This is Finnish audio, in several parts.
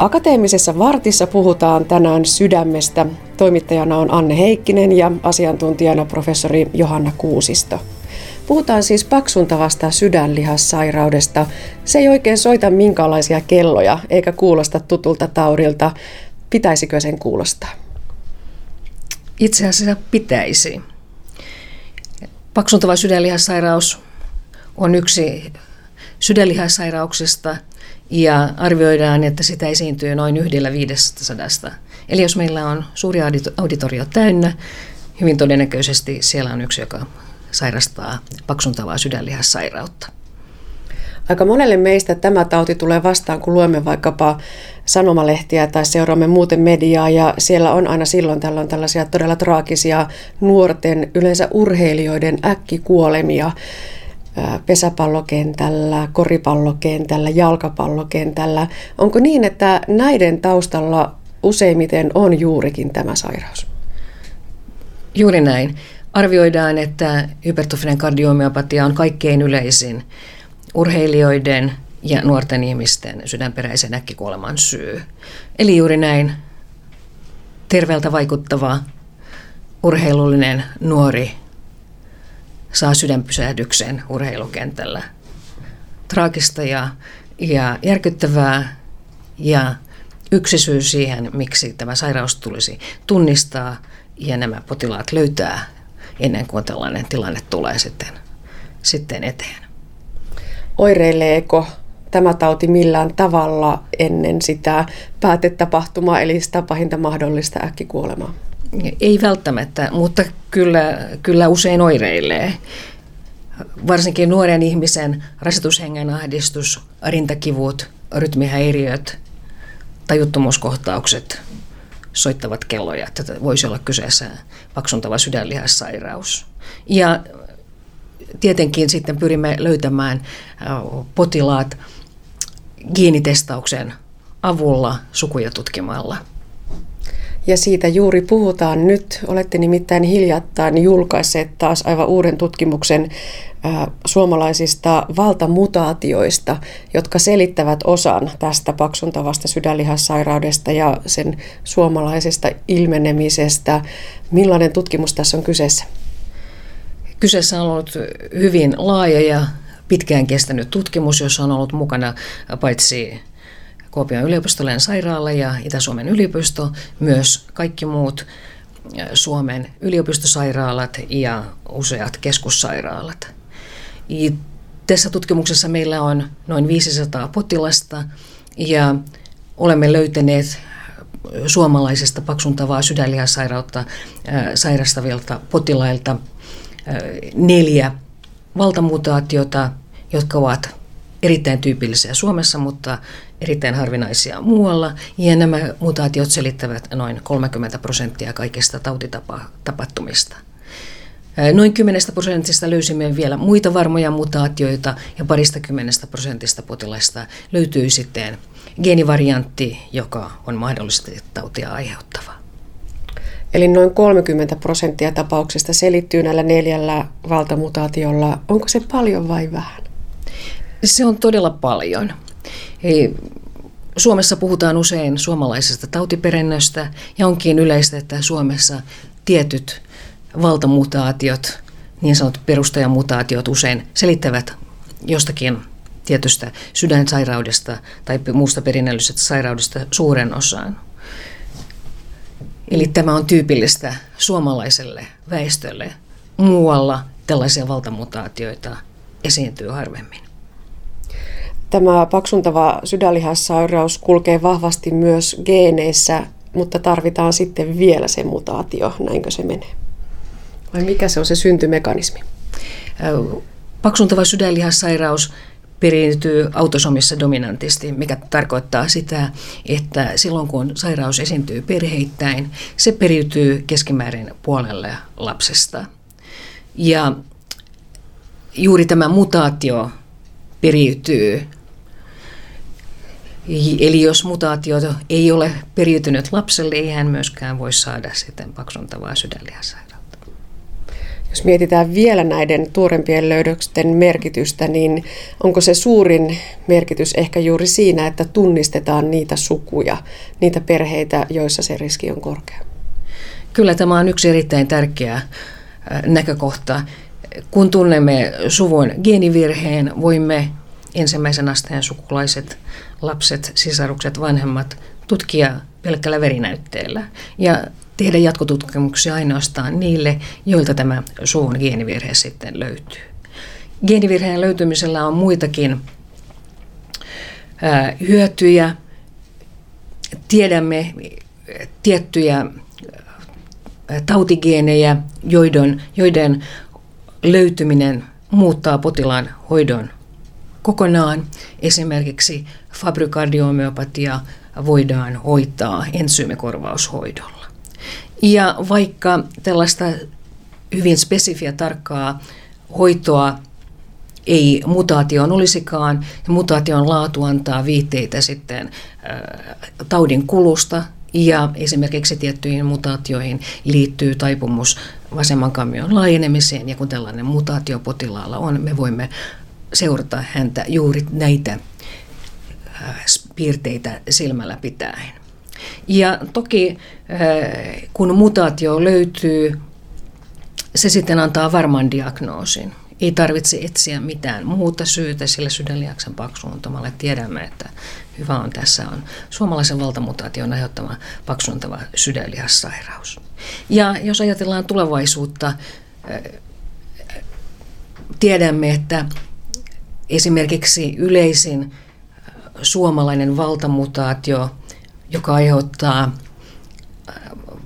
Akateemisessa vartissa puhutaan tänään sydämestä. Toimittajana on Anne Heikkinen ja asiantuntijana professori Johanna Kuusisto. Puhutaan siis paksuntavasta sydänlihassairaudesta. Se ei oikein soita minkäänlaisia kelloja eikä kuulosta tutulta taudilta. Pitäisikö sen kuulostaa? Itse asiassa pitäisi. Paksuntava sydänlihassairaus on yksi sydänlihassairauksista ja arvioidaan, että sitä esiintyy noin yhdellä viidestä Eli jos meillä on suuri auditorio täynnä, hyvin todennäköisesti siellä on yksi, joka sairastaa paksuntavaa sydänlihassairautta. Aika monelle meistä tämä tauti tulee vastaan, kun luemme vaikkapa sanomalehtiä tai seuraamme muuten mediaa ja siellä on aina silloin tällöin tällaisia todella traagisia nuorten, yleensä urheilijoiden äkkikuolemia pesäpallokentällä, koripallokentällä, jalkapallokentällä. Onko niin, että näiden taustalla useimmiten on juurikin tämä sairaus? Juuri näin. Arvioidaan, että hypertrofinen kardiomyopatia on kaikkein yleisin urheilijoiden ja nuorten ihmisten sydänperäisen äkkikuoleman syy. Eli juuri näin terveeltä vaikuttava urheilullinen nuori saa sydänpysähdyksen urheilukentällä. Traagista ja, ja järkyttävää ja yksi syy siihen, miksi tämä sairaus tulisi tunnistaa ja nämä potilaat löytää ennen kuin tällainen tilanne tulee sitten, sitten eteen. Oireileeko tämä tauti millään tavalla ennen sitä päätetapahtumaa, eli sitä pahinta mahdollista äkkikuolemaa? Ei välttämättä, mutta kyllä, kyllä usein oireilee. Varsinkin nuoren ihmisen rasitushengen ahdistus, rintakivut, rytmihäiriöt, tajuttomuuskohtaukset soittavat kelloja, että voisi olla kyseessä paksuntava sydänlihassairaus. Ja tietenkin sitten pyrimme löytämään potilaat geenitestauksen avulla sukuja tutkimalla. Ja siitä juuri puhutaan nyt. Olette nimittäin hiljattain julkaisseet taas aivan uuden tutkimuksen suomalaisista valtamutaatioista, jotka selittävät osan tästä paksuntavasta sydänlihassairaudesta ja sen suomalaisesta ilmenemisestä. Millainen tutkimus tässä on kyseessä? Kyseessä on ollut hyvin laaja ja pitkään kestänyt tutkimus, jossa on ollut mukana paitsi Kuopion yliopistollinen sairaala ja Itä-Suomen yliopisto, myös kaikki muut Suomen yliopistosairaalat ja useat keskussairaalat. Tässä tutkimuksessa meillä on noin 500 potilasta ja olemme löytäneet suomalaisesta paksuntavaa sydänlihassairautta sairastavilta potilailta neljä valtamutaatiota, jotka ovat erittäin tyypillisiä Suomessa, mutta erittäin harvinaisia muualla. Ja nämä mutaatiot selittävät noin 30 prosenttia kaikista tautitapahtumista. Noin 10 prosentista löysimme vielä muita varmoja mutaatioita ja parista kymmenestä prosentista potilaista löytyi sitten geenivariantti, joka on mahdollisesti tautia aiheuttava. Eli noin 30 prosenttia tapauksista selittyy näillä neljällä valtamutaatiolla. Onko se paljon vai vähän? Se on todella paljon. Suomessa puhutaan usein suomalaisesta tautiperennöstä ja onkin yleistä, että Suomessa tietyt valtamutaatiot, niin sanotut perustajamutaatiot usein selittävät jostakin tietystä sydänsairaudesta tai muusta perinnöllisestä sairaudesta suuren osan. Eli tämä on tyypillistä suomalaiselle väestölle. Muualla tällaisia valtamutaatioita esiintyy harvemmin. Tämä paksuntava sydänlihassairaus kulkee vahvasti myös geeneissä, mutta tarvitaan sitten vielä se mutaatio, näinkö se menee? Vai mikä se on se syntymekanismi? Paksuntava sydänlihassairaus periytyy autosomissa dominantisti, mikä tarkoittaa sitä, että silloin kun sairaus esiintyy perheittäin, se periytyy keskimäärin puolelle lapsesta. Ja juuri tämä mutaatio periytyy. Eli jos mutaatio ei ole periytynyt lapselle, ei hän myöskään voi saada sitten paksuntavaa sydänlihassairautta. Jos mietitään vielä näiden tuorempien löydösten merkitystä, niin onko se suurin merkitys ehkä juuri siinä, että tunnistetaan niitä sukuja, niitä perheitä, joissa se riski on korkea? Kyllä tämä on yksi erittäin tärkeä näkökohta. Kun tunnemme suvun geenivirheen, voimme ensimmäisen asteen sukulaiset, lapset, sisarukset, vanhemmat tutkia pelkkällä verinäytteellä ja tehdä jatkotutkimuksia ainoastaan niille, joilta tämä suvun geenivirhe sitten löytyy. Geenivirheen löytymisellä on muitakin hyötyjä. Tiedämme tiettyjä tautigeenejä, joiden, joiden löytyminen muuttaa potilaan hoidon kokonaan. Esimerkiksi fabrikardioomyopatia voidaan hoitaa ensyymikorvaushoidolla. Ja vaikka tällaista hyvin spesifiä tarkkaa hoitoa ei mutaatioon olisikaan, mutaation laatu antaa viitteitä sitten taudin kulusta ja esimerkiksi tiettyihin mutaatioihin liittyy taipumus vasemman kammion laajenemiseen ja kun tällainen mutaatio potilaalla on, me voimme seurata häntä juuri näitä piirteitä silmällä pitäen. Ja toki kun mutaatio löytyy, se sitten antaa varman diagnoosin. Ei tarvitse etsiä mitään muuta syytä sille sydänlihaksen paksuuntumalle. Tiedämme, että hyvä on tässä on suomalaisen valtamutaation aiheuttama paksuuntava sydänlihassairaus. Ja jos ajatellaan tulevaisuutta, tiedämme, että esimerkiksi yleisin suomalainen valtamutaatio, joka aiheuttaa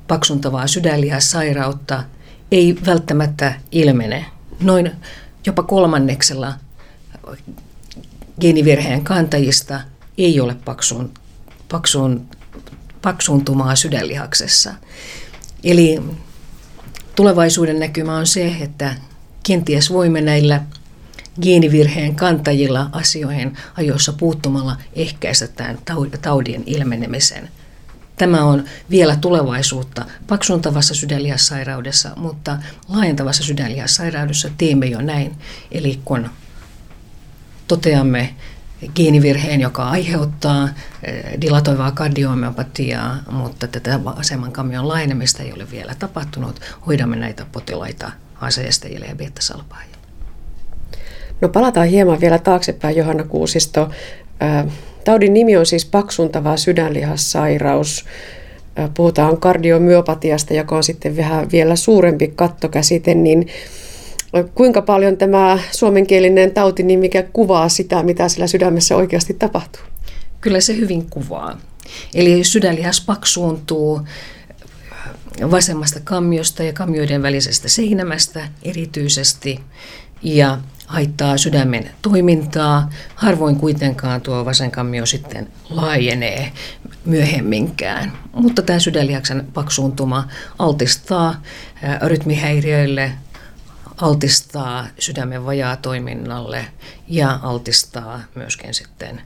paksuntavaa sydänlihassairautta, ei välttämättä ilmene. Noin jopa kolmanneksella geenivirheen kantajista ei ole paksuun, paksuun, paksuuntumaa sydänlihaksessa. Eli tulevaisuuden näkymä on se, että kenties voimme näillä geenivirheen kantajilla asioihin ajoissa puuttumalla ehkäistä tämän taudin ilmenemisen. Tämä on vielä tulevaisuutta paksuntavassa sydänlihassairaudessa, mutta laajentavassa sydänlihassairaudessa teemme jo näin. Eli kun toteamme geenivirheen, joka aiheuttaa eh, dilatoivaa kardiomyopatiaa, mutta tätä aseman kamion laajenemista ei ole vielä tapahtunut, hoidamme näitä potilaita aseestajille ja beta-salpaajille. No palataan hieman vielä taaksepäin, Johanna Kuusisto. Taudin nimi on siis paksuntava sydänlihassairaus. Puhutaan kardiomyopatiasta, joka on sitten vähän vielä suurempi kattokäsite, niin kuinka paljon tämä suomenkielinen mikä kuvaa sitä, mitä sillä sydämessä oikeasti tapahtuu? Kyllä se hyvin kuvaa. Eli sydänlihas paksuuntuu vasemmasta kammiosta ja kammioiden välisestä seinämästä erityisesti ja haittaa sydämen toimintaa. Harvoin kuitenkaan tuo vasenkammio sitten laajenee myöhemminkään. Mutta tämä sydänlihaksen paksuuntuma altistaa rytmihäiriöille, altistaa sydämen vajaa toiminnalle ja altistaa myöskin sitten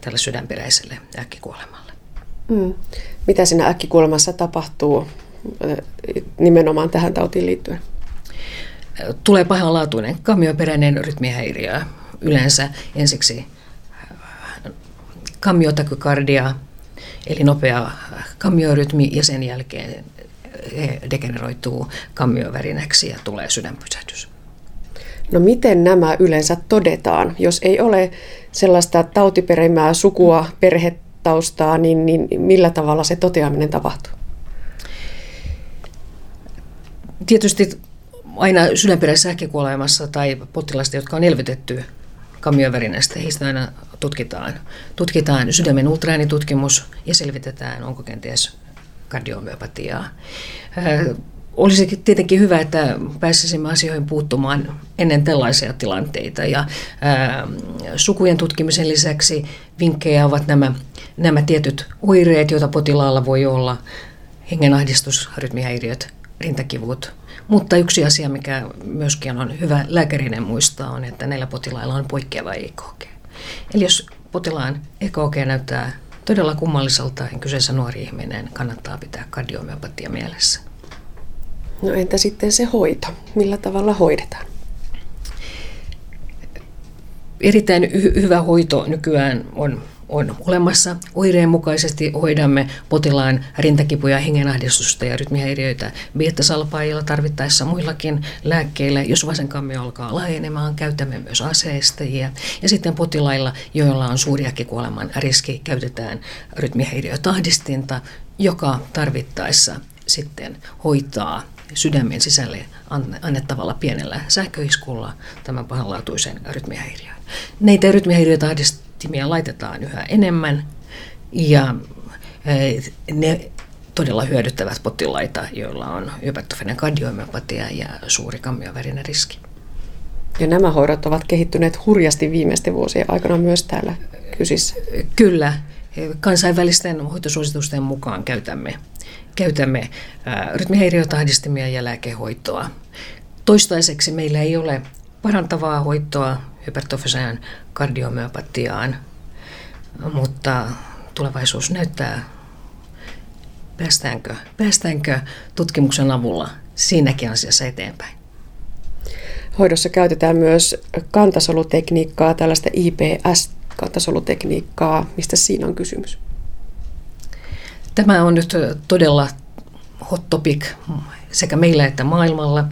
tälle sydänperäiselle äkkikuolemalle. Mm. Mitä siinä äkkikuolemassa tapahtuu nimenomaan tähän tautiin liittyen? Tulee pahanlaatuinen kamioperäinen rytmihäiriö. Yleensä ensiksi äh, kamiotakykardia, eli nopea kamiorytmi, ja sen jälkeen degeneroituu kammiovärinäksi ja tulee sydänpysähdys. No miten nämä yleensä todetaan? Jos ei ole sellaista tautiperimää sukua, perhetaustaa, niin, niin millä tavalla se toteaminen tapahtuu? Tietysti aina sydänperäisessä äkkikuolemassa tai potilasta, jotka on elvytetty kamiovärineestä, heistä aina tutkitaan. Tutkitaan sydämen ultraäänitutkimus ja selvitetään, onko kenties kardiomyopatiaa. Olisikin tietenkin hyvä, että pääsisimme asioihin puuttumaan ennen tällaisia tilanteita. Ja ää, sukujen tutkimisen lisäksi vinkkejä ovat nämä, nämä tietyt oireet, joita potilaalla voi olla, hengenahdistus, rytmihäiriöt, rintakivut, mutta yksi asia, mikä myöskin on hyvä lääkärinen muistaa, on, että näillä potilailla on poikkeava EKG. Eli jos potilaan EKG näyttää todella kummalliselta ja kyseessä nuori ihminen, kannattaa pitää kardiomyopatia mielessä. No entä sitten se hoito? Millä tavalla hoidetaan? Erittäin hy- hyvä hoito nykyään on on olemassa. Oireen mukaisesti hoidamme potilaan rintakipuja, hengenahdistusta ja rytmihäiriöitä biettasalpailla tarvittaessa muillakin lääkkeillä. Jos vasenkamme alkaa laajenemaan, käytämme myös aseistajia. Ja sitten potilailla, joilla on suuriakin kuoleman riski, käytetään rytmihäiriötahdistinta, joka tarvittaessa sitten hoitaa sydämen sisälle annettavalla pienellä sähköiskulla tämän pahanlaatuisen rytmihäiriön. Näitä rytmihäiriötahdistimia laitetaan yhä enemmän ja ne todella hyödyttävät potilaita, joilla on hypertrofinen kardiomyopatia ja suuri kammiovärinen riski. Ja nämä hoidot ovat kehittyneet hurjasti viimeisten vuosien aikana myös täällä Kysissä. Kyllä. Kansainvälisten hoitosuositusten mukaan käytämme käytämme rytmihäiriötahdistimia ja lääkehoitoa. Toistaiseksi meillä ei ole parantavaa hoitoa hypertrofiseen kardiomyopatiaan, mutta tulevaisuus näyttää, päästäänkö, päästäänkö tutkimuksen avulla siinäkin asiassa eteenpäin. Hoidossa käytetään myös kantasolutekniikkaa, tällaista IPS-kantasolutekniikkaa. Mistä siinä on kysymys? Tämä on nyt todella hot topic sekä meillä että maailmalla.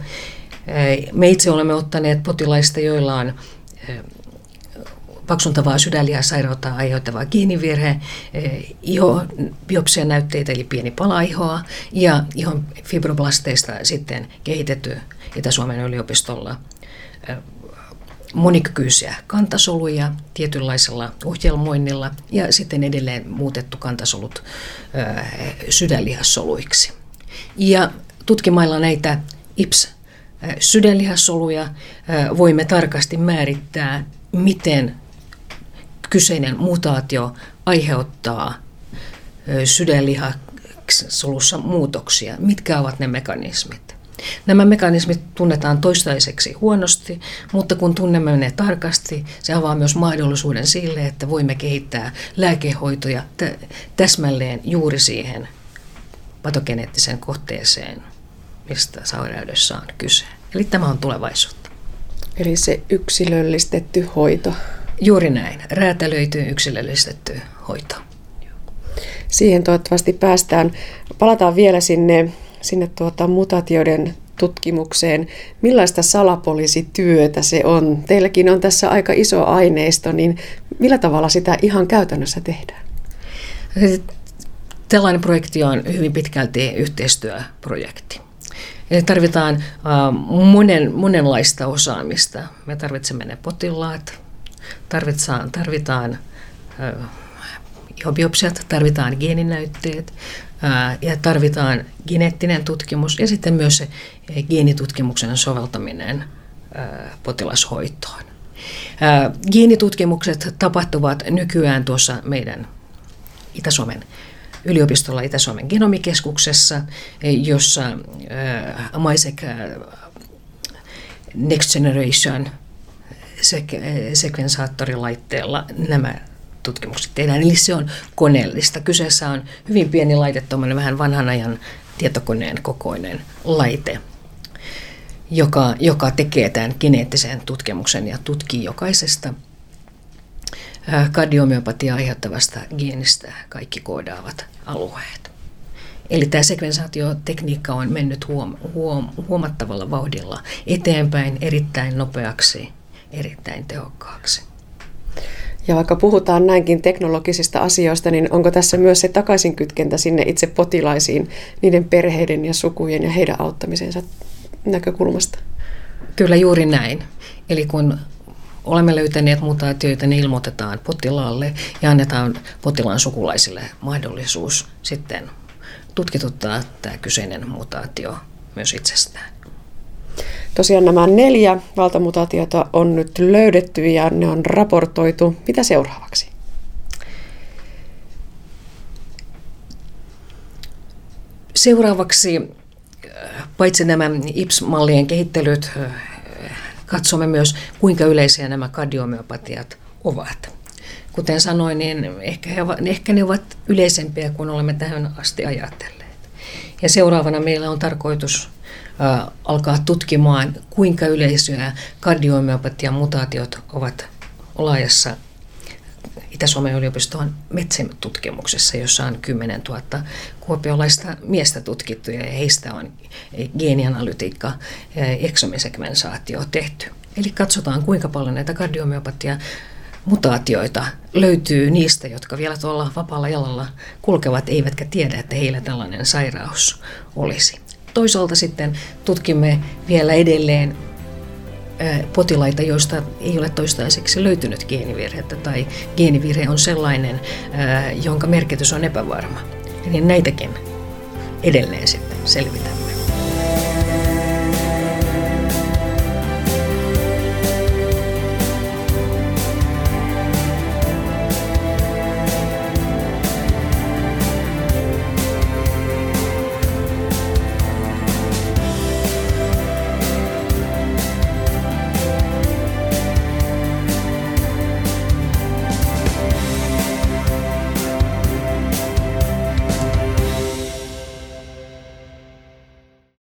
Me itse olemme ottaneet potilaista, joilla on paksuntavaa sydänlihasairautta aiheuttavaa geenivirhe, iho, biopsia näytteitä eli pieni pala ihoa ja ihon fibroblasteista sitten kehitetty Itä-Suomen yliopistolla monikykyisiä kantasoluja tietynlaisella ohjelmoinnilla ja sitten edelleen muutettu kantasolut sydänlihassoluiksi. Ja tutkimailla näitä IPS sydänlihassoluja voimme tarkasti määrittää, miten kyseinen mutaatio aiheuttaa sydänlihassolussa muutoksia, mitkä ovat ne mekanismit. Nämä mekanismit tunnetaan toistaiseksi huonosti, mutta kun tunnemme ne tarkasti, se avaa myös mahdollisuuden sille, että voimme kehittää lääkehoitoja täsmälleen juuri siihen patogeneettisen kohteeseen, mistä sairaudessa on kyse. Eli tämä on tulevaisuutta. Eli se yksilöllistetty hoito. Juuri näin, räätälöity yksilöllistetty hoito. Siihen toivottavasti päästään. Palataan vielä sinne sinne tuota mutatioiden tutkimukseen. Millaista salapoliisityötä se on? Teilläkin on tässä aika iso aineisto, niin millä tavalla sitä ihan käytännössä tehdään? Tällainen projekti on hyvin pitkälti yhteistyöprojekti. Eli tarvitaan monen, monenlaista osaamista. Me tarvitsemme ne potilaat, tarvitaan, tarvitaan ihobiopsiat, tarvitaan geeninäytteet, ja tarvitaan geneettinen tutkimus ja sitten myös se geenitutkimuksen soveltaminen potilashoitoon. Geenitutkimukset tapahtuvat nykyään tuossa meidän Itä-Suomen yliopistolla Itä-Suomen genomikeskuksessa, jossa MISEC Next Generation sekvensaattorilaitteella nämä tutkimukset tehdään. Eli se on koneellista. Kyseessä on hyvin pieni laite, tuommoinen vähän vanhan ajan tietokoneen kokoinen laite, joka, joka tekee tämän geneettisen tutkimuksen ja tutkii jokaisesta kardiomyopatia aiheuttavasta geenistä kaikki koodaavat alueet. Eli tämä sekvensaatiotekniikka on mennyt huom, huom, huomattavalla vauhdilla eteenpäin erittäin nopeaksi, erittäin tehokkaaksi. Ja vaikka puhutaan näinkin teknologisista asioista, niin onko tässä myös se takaisinkytkentä sinne itse potilaisiin, niiden perheiden ja sukujen ja heidän auttamisensa näkökulmasta? Kyllä juuri näin. Eli kun olemme löytäneet mutaatioita, niin ilmoitetaan potilaalle ja annetaan potilaan sukulaisille mahdollisuus sitten tutkituttaa tämä kyseinen mutaatio myös itsestään. Tosiaan nämä neljä valtamutaatiota on nyt löydetty ja ne on raportoitu. Mitä seuraavaksi? Seuraavaksi äh, paitsi nämä IPS-mallien kehittelyt, äh, katsomme myös, kuinka yleisiä nämä kardiomyopatiat ovat. Kuten sanoin, niin ehkä, he, ehkä ne ovat yleisempiä kuin olemme tähän asti ajatelleet. Ja seuraavana meillä on tarkoitus äh, alkaa tutkimaan, kuinka yleisöä kardiomyopatian mutaatiot ovat laajassa Itä-Suomen yliopiston metsätutkimuksessa, jossa on 10 000 kuopiolaista miestä tutkittu ja heistä on geenianalytiikka ja eksomisekvensaatio tehty. Eli katsotaan, kuinka paljon näitä kardiomyopatia mutaatioita löytyy niistä, jotka vielä tuolla vapaalla jalalla kulkevat, eivätkä tiedä, että heillä tällainen sairaus olisi. Toisaalta sitten tutkimme vielä edelleen potilaita, joista ei ole toistaiseksi löytynyt geenivirhettä tai geenivirhe on sellainen, jonka merkitys on epävarma. Eli näitäkin edelleen sitten selvitämme.